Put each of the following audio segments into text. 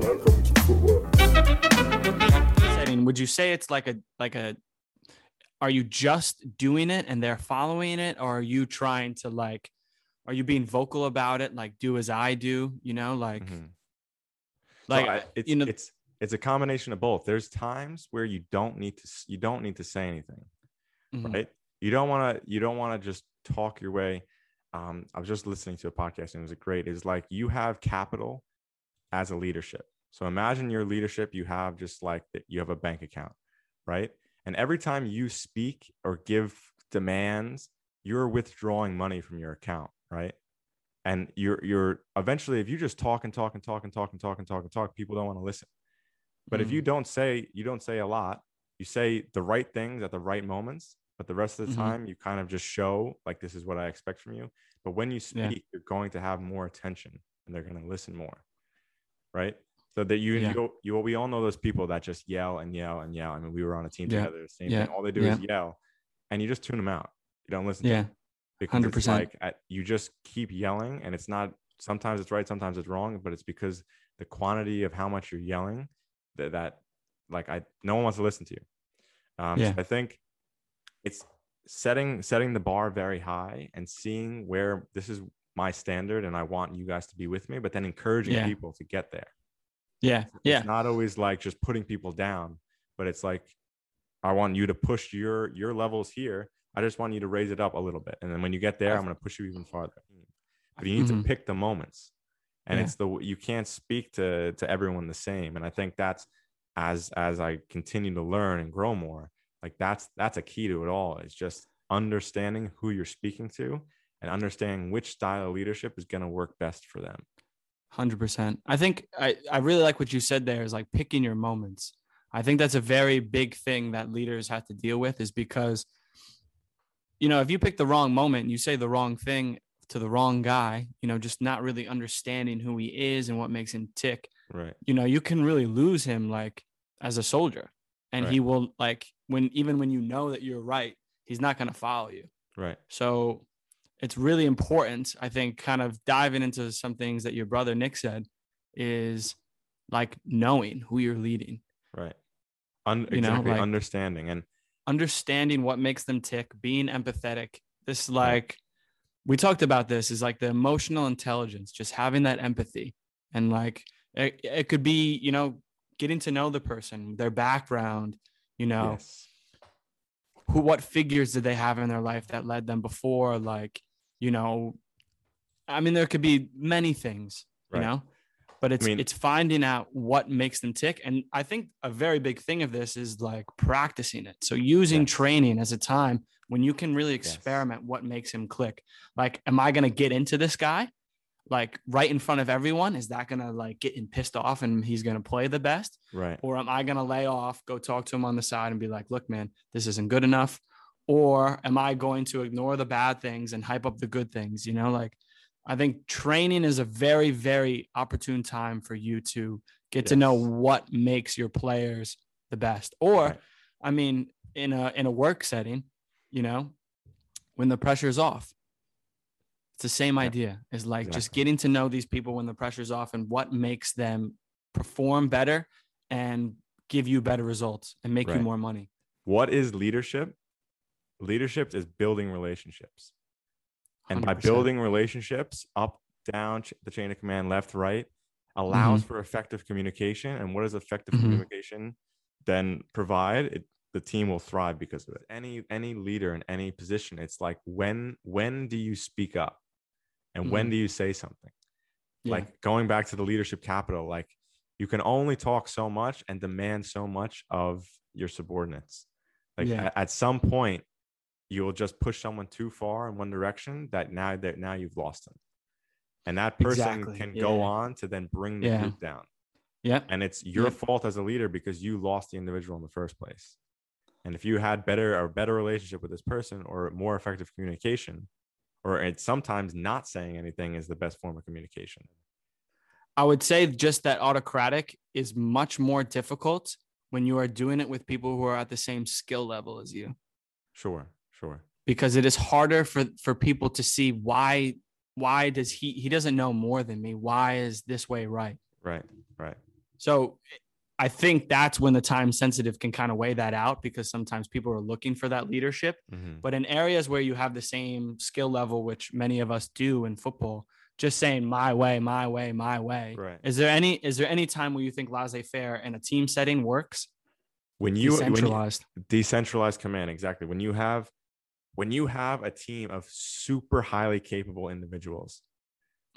Welcome to footwork. setting would you say it's like a like a are you just doing it and they're following it? Or are you trying to like are you being vocal about it? Like do as i do you know like Mhm. like so I, it's, you know it's it's a combination of both. There's times where you don't need to you don't need to say anything mhm, right? You don't want to you don't want to just talk your way um i was just listening to a podcast and it was great. It's like you have capital as a leadership. So imagine your leadership you have just like that you have a bank account right? And every time you speak or give demands you're withdrawing money from your account right? And you're you're eventually if you just talk and talk and talk and talk and talk and talk and talk people don't want to listen. But if you don't say you don't say a lot you say the right things at the right moments but the rest of the Mhm. time you kind of just show like this is what i expect from you. But when you Yeah. speak you're going to have more attention and they're going to listen more right so that you Yeah. you you we all know those people that just yell and yell and yell i mean we were on a team Yeah. together same Yeah. thing all they do is yell and you just tune them out you don't listen yeah it's 100%. like at, you just keep yelling and it's not sometimes it's right sometimes it's wrong but it's because the quantity of how much you're yelling that that like i no one wants to listen to you um so Yeah. i think it's setting setting the bar very high and seeing where this is my standard and i want you guys to be with me but then encouraging Yeah. people to get there. Yeah yeah it's not always like just putting people down but it's like i want you to push your your levels here. I just want you to raise it up a little bit. And then when you get there i'm going to push you even farther. But you need Mhm. to pick the moments. And Yeah. it's the you can't speak to to everyone the same. And i think that's as as i continue to learn and grow more like that's that's a key to it all. It's just understanding who you're speaking to and understanding which style of leadership is going to work best for them Hundred percent. I think I, I really like what you said there is like picking your moments. I think that's a very big thing that leaders have to deal with is because, you know, if you pick the wrong moment, and you say the wrong thing to the wrong guy, you know, just not really understanding who he is and what makes him tick, right you know, you can really lose him like as a soldier. And he will like when even when you know that you're right, he's not gonna follow you. right So it's really important, I think, kind of diving into some things that your brother Nick said is like knowing who you're leading, right Un- You know, exactly like- understanding and understanding what makes them tick, being empathetic. This, like, we talked about this is like the emotional intelligence, just having that empathy. And like, it, it could be, you know, getting to know the person, their background, you know, yes who what figures did they have in their life that led them before like you know i mean there could be many things you know but it's mean- it's finding out what makes them tick. And i think a very big thing of this is like practicing it. So using Yes. training as a time when you can really experiment what makes him click. Like am i going to get into this guy? Like right in front of everyone is that going to like get him pissed off and he's going to play the best? Right. Or am I going to lay off, go talk to him on the side and be like, look, man, this isn't good enough? Or am I going to ignore the bad things and hype up the good things? You know, like I think training is a very, very opportune time for you to get to know what makes your players the best. Or, Right. I mean, in a in a work setting, you know, when the pressure's off. It's the same Yeah. idea. Is like just getting to know these people when the pressure's off and what makes them perform better and give you better results and make you more money. what is leadership leadership is building relationships and by 100%. building relationships up down the chain of command left right allows for effective communication and what does effective Mhm. communication then provide it, the team will thrive because of it any any leader in any position it's like when when do you speak up and when Mhm. do you say something Yeah. like going back to the leadership capital like you can only talk so much and demand so much of your subordinates like Yeah. at, at some point you'll just push someone too far in one direction that now that now you've lost them. And that person Exactly, can go on to then bring the Yeah. group down. Yeah. and it's your Yep. fault as a leader because you lost the individual in the first place. And if you had better or better relationship with this person or more effective communication or it's sometimes not saying anything is the best form of communication. I would say just that autocratic is much more difficult when you are doing it with people who are at the same skill level as you. Sure sure because it is harder for for people to see why why does he he doesn't know more than me why is this way right right right So I think that's when the time sensitive can kind of weigh that out because sometimes people are looking for that leadership. Mhm. But in areas where you have the same skill level, which many of us do in football, just saying my way, my way, my way. Right. Is there any is there any time where you think laissez faire in a team setting works? When you, when you Decentralized. decentralized command exactly when you have when you have a team of super highly capable individuals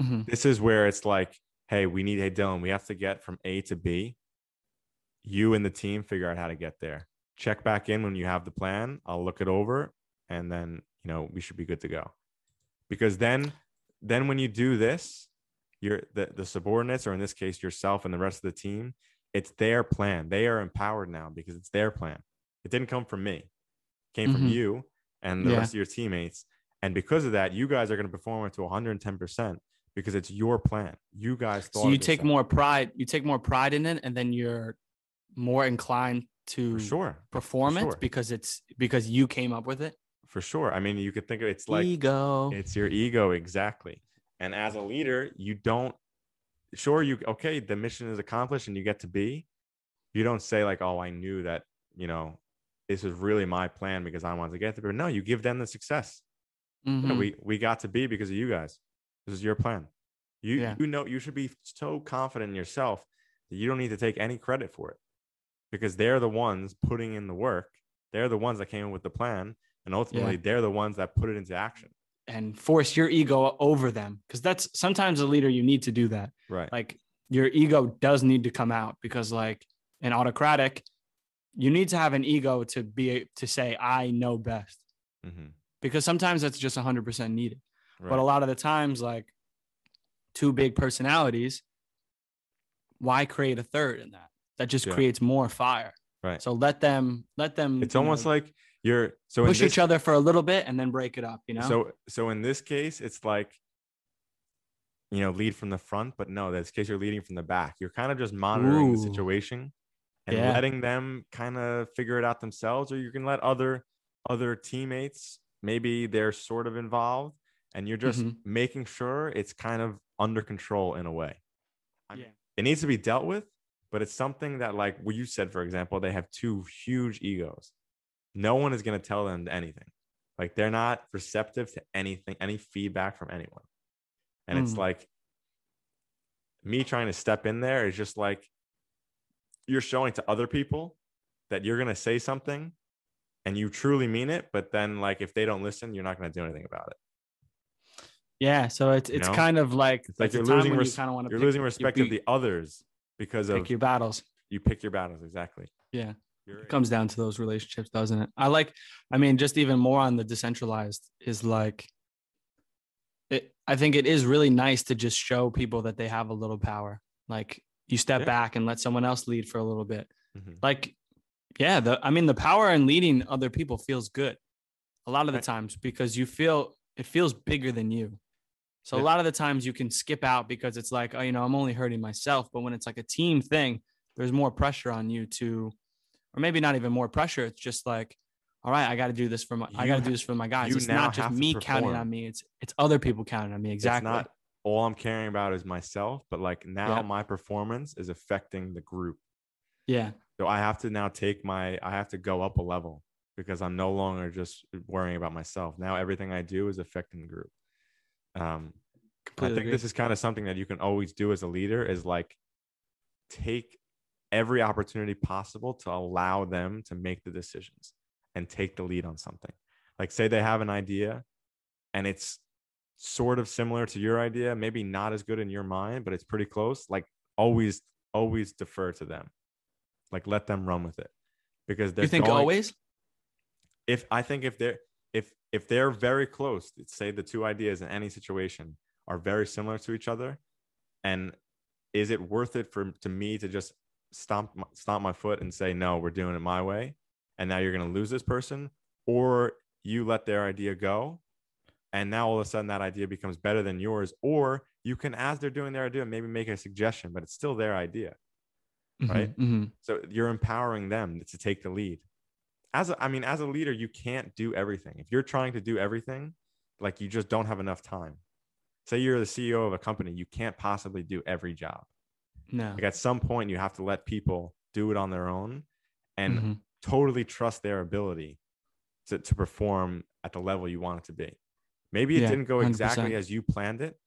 Mhm. this is where it's like hey we need hey dylan we have to get from a to b. You and the team figure out how to get there. Check back in when you have the plan. I'll look it over and then you know we should be good to go. Because then then when you do this you're the, the subordinates or in this case yourself and the rest of the team it's their plan. They are empowered now because it's their plan. It didn't come from me. It came from Mhm. you and the Yeah. rest of your teammates and because of that you guys are going to perform it to 110% because it's your plan you guys thought So you take more pride, you take more pride in it, and then you're more inclined to for sure perform sure. it because it's because you came up with it. for sure i mean you could think of it's like ego. It's your ego, exactly. And as a leader, you don't, sure, you, okay, the mission is accomplished and you get to be. You don't say, like, oh, I knew that, you know, this was really my plan because I wanted to get there. But no, you give them the success. Yeah, Mhm. we, we got to be because of you guys. This is your plan. You, Yeah. you know, you should be so confident in yourself that you don't need to take any credit for it because they're the ones putting in the work. They're the ones that came up with the plan. And ultimately, they're the ones that put it into action. and force your ego over them because that's sometimes a leader you need to do that. Right. Like your ego does need to come out because like an autocratic, you need to have an ego to be to say I know best hmm because sometimes that's just 100% needed. right. But a lot of the times, like two big personalities, why create a third in that? That just Yeah. creates more fire. Right. So let them let them. it's almost know, like you're so push this, each other for a little bit and then break it up. You know. so so in this case it's like you know lead from the front but no this case you're leading from the back you're kind of just monitoring the situation and Yeah. letting them kind of figure it out themselves or you can let other other teammates maybe they're sort of involved and you're just Mhm. making sure it's kind of under control in a way I Yeah. it needs to be dealt with but it's something that like what you said for example they have two huge egos no one is going to tell them anything like they're not receptive to anything any feedback from anyone and it's Mm. like me trying to step in there is just like you're showing to other people that you're going to say something and you truly mean it but then like if they don't listen you're not going to do anything about it yeah. So it's You it's know? kind of like it's like you're time losing res- you kind of you're pick, losing you respect pick- of the others because of pick your battles. you pick your battles exactly Yeah. You're- It comes down to those relationships, doesn't it? I like, I mean, just even more on the decentralized is like, it, I think it is really nice to just show people that they have a little power. Like you step Yeah. back and let someone else lead for a little bit. Mhm. Like, yeah, the, I mean, the power in leading other people feels good a lot of the Right. times because you feel it feels bigger than you. So a lot of the times you can skip out because it's like, oh, you know, I'm only hurting myself. But when it's like a team thing, there's more pressure on you to, or maybe not even more pressure. It's just like, all right, I got to do this for my, I got to do this for my guys. It's not just me counting on me. It's it's other people counting on me. Exactly. All I'm caring about is myself, but like now my performance is affecting the group. yeah. So I have to now take my I have to go up a level because I'm no longer just worrying about myself. Now everything I do is affecting the group. Um I think agree. this is kind of something that you can always do as a leader is like take every opportunity possible to allow them to make the decisions and take the lead on something. Like say they have an idea and it's sort of similar to your idea, maybe not as good in your mind, but it's pretty close. Like always, always defer to them. Like let them run with it. Because they're you think going- always? if I think if they're if if they're very close, say the two ideas in any situation are very similar to each other, and is it worth it for to me to just stomp stomp my foot and say no, we're doing it my way, and now you're going to lose this person, or you let their idea go, and now all of a sudden that idea becomes better than yours, or you can as they're doing their idea maybe make a suggestion, but it's still their idea. right? Mhm, mhm. So you're empowering them to take the lead. As a, I mean, as a leader, you can't do everything. If you're trying to do everything, like you just don't have enough time. Say you're the CEO of a company, you can't possibly do every job. No. Like at some point, you have to let people do it on their own and Mhm. totally trust their ability to, to perform at the level you want it to be. Maybe it Yeah, didn't go exactly 100%. as you planned it,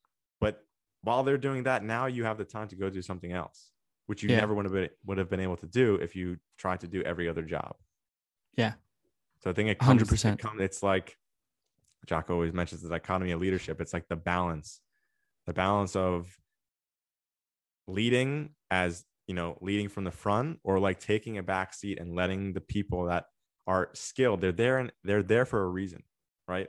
but while they're doing that, now you have the time to go do something else, which you Yeah. never would have been would have been able to do if you tried to do every other job. Yeah. So I think it comes, 100%. it comes it's like Jocko always mentions the dichotomy of leadership. It's like the balance, the balance of leading as you know, leading from the front or like taking a back seat and letting the people that are skilled, they're there and they're there for a reason, right?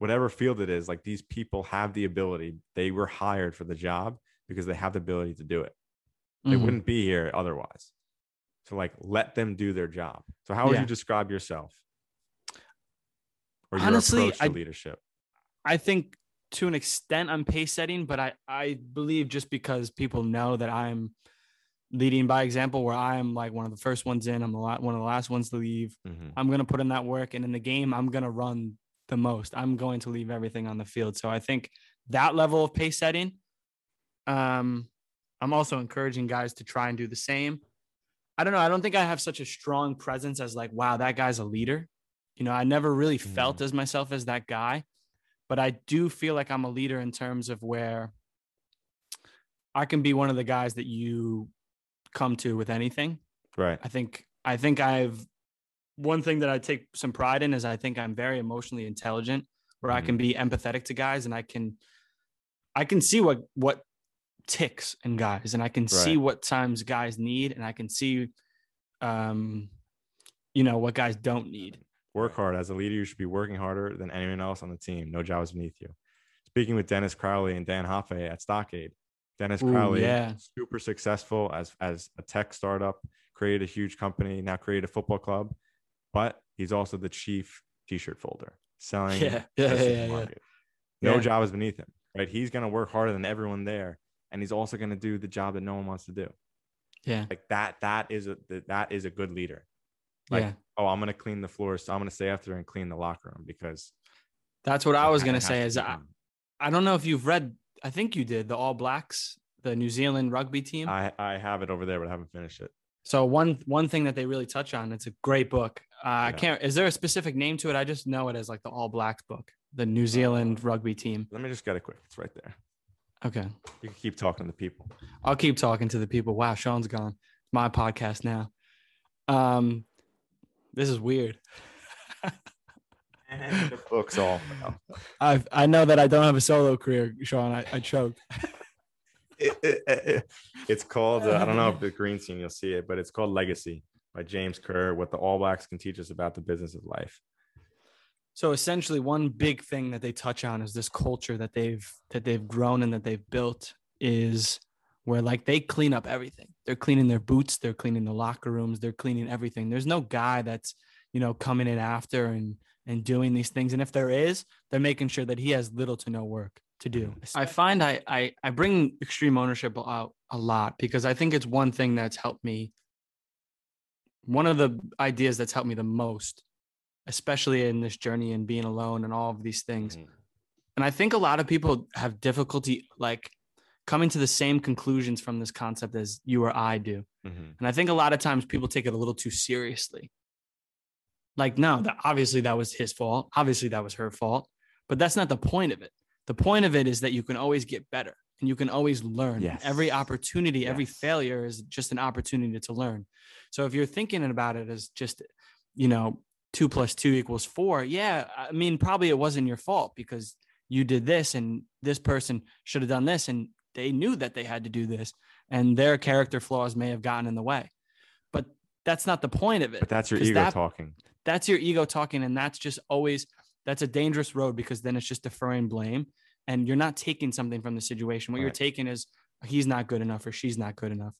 Whatever field it is, like these people have the ability, they were hired for the job because they have the ability to do it. They Mhm. wouldn't be here otherwise. So like let them do their job. So how would Yeah. you describe yourself? Or your Honestly, approach to I- leadership? I think to an extent I'm pace setting, but I I believe just because people know that I'm leading by example, where I'm like one of the first ones in, I'm the la- one of the last ones to leave. Mhm. I'm gonna put in that work, and in the game, I'm gonna run the most. I'm going to leave everything on the field. So I think that level of pace setting. Um, I'm also encouraging guys to try and do the same. I don't know. I don't think I have such a strong presence as like, wow, that guy's a leader. You know, I never really felt as myself as that guy, but I do feel like I'm a leader in terms of where I can be one of the guys that you come to with anything. Right. I think I think I've one thing that I take some pride in is I think I'm very emotionally intelligent where I can be empathetic to guys and I can I can see what what ticks in guys and I can see what times guys need and I can see um you know what guys don't need. Work hard. As a leader, you should be working harder than anyone else on the team. No job is beneath you. Speaking with Dennis Crowley and Dan Hoffe at Stockade, Dennis Ooh, Crowley, yeah. super successful as as a tech startup, created a huge company, now created a football club, but he's also the chief t-shirt folder selling Yeah, yeah, yeah, yeah. No job is beneath him, right? He's gonna work harder than everyone there, and he's also gonna do the job that no one wants to do. Yeah. Like that, that is a that is a good leader. Like, yeah. oh, I'm gonna clean the floors, so I'm gonna stay after and clean the locker room because That's what I was going to say is I. I don't know if you've read I think you did the All Blacks, the New Zealand rugby team. I I have it over there, but I haven't finished it. So one one thing that they really touch on, it's a great book. Uh, I can't. Is there a specific name to it? I just know it as like the All Blacks book, the New Zealand Uh, rugby team. Let me just get it quick. It's right there. Okay, You can keep talking to the people. I'll keep talking to the people. Wow, Sean's gone. It's my podcast now. Um, this is weird. the book's all. I I know that I don't have a solo career, Sean. I, I choked. it's called. Uh, I don't know if the green scene you'll see it, but it's called Legacy by James Kerr. What the All Blacks can teach us about the business of life. So essentially, one big thing that they touch on is this culture that they've that they've grown and that they've built is where like they clean up everything. They're cleaning their boots, they're cleaning the locker rooms, they're cleaning everything. There's no guy that's you know coming in after and and doing these things. And if there is, they're making sure that he has little to no work to do. Mm-hmm. I find I I, I bring extreme ownership out a lot because I think it's one thing that's helped me. One of the ideas that's helped me the most especially in this journey and being alone and all of these things. Mhm. And I think a lot of people have difficulty like coming to the same conclusions from this concept as you or I do. Mhm. And I think a lot of times people take it a little too seriously. Like, no, that obviously that was his fault. Obviously that was her fault. But that's not the point of it. The point of it is that you can always get better and you can always learn. Yes. Every opportunity, every failure is just an opportunity to learn. So if you're thinking about it as just, you know, two plus two equals four, yeah, I mean, probably it wasn't your fault because you did this and this person should have done this and they knew that they had to do this and their character flaws may have gotten in the way. But that's not the point of it. But that's your ego that- talking. That's your ego talking. And that's just always, that's a dangerous road because then it's just deferring blame and you're not taking something from the situation. What you're taking is he's not good enough or she's not good enough.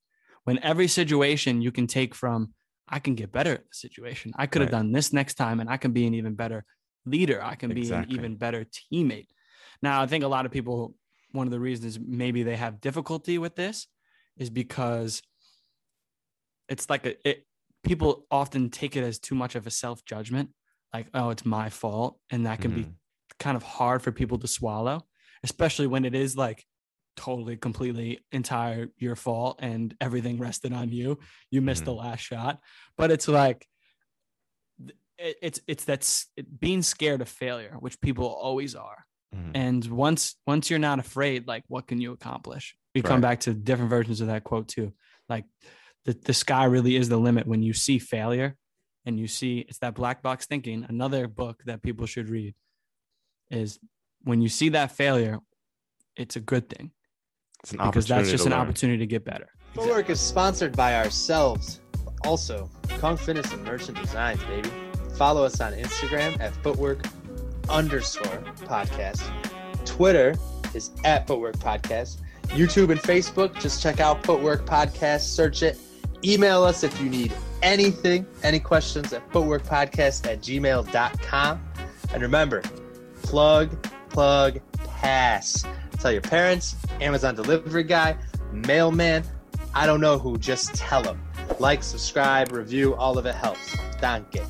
When every situation you can take from, I can get better at the situation. I could have Right. done this next time and I can be an even better leader. I can be an even better teammate. Now, I think a lot of people, one of the reasons maybe they have difficulty with this is because it's like a, it, people often take it as too much of a self judgment, like, oh, it's my fault. And that can be Mhm. kind of hard for people to swallow, especially when it is like totally, completely, entire your fault and everything rested on you. You missed the Mhm. last shot, but it's like it, it's it's that's it, being scared of failure, which people always are. Mhm. And once once you're not afraid, like what can you accomplish? We come back to different versions of that quote too. Like the, the sky really is the limit when you see failure and you see it's that black box thinking. Another book that people should read is when you see that failure, it's a good thing because that's just an learn. opportunity to get better. Footwork is sponsored by ourselves. Also, Kong Fitness and Merchant Designs, baby. Follow us on Instagram at footwork underscore podcast. Twitter is at footwork podcast. YouTube and Facebook, just check out footwork podcast, search it. Email us if you need anything, any questions at footworkpodcast at gmail.com. And remember, plug, plug, pass. Tell your parents, Amazon delivery guy, mailman, I don't know who, just tell them. Like, subscribe, review, all of it helps. Danke.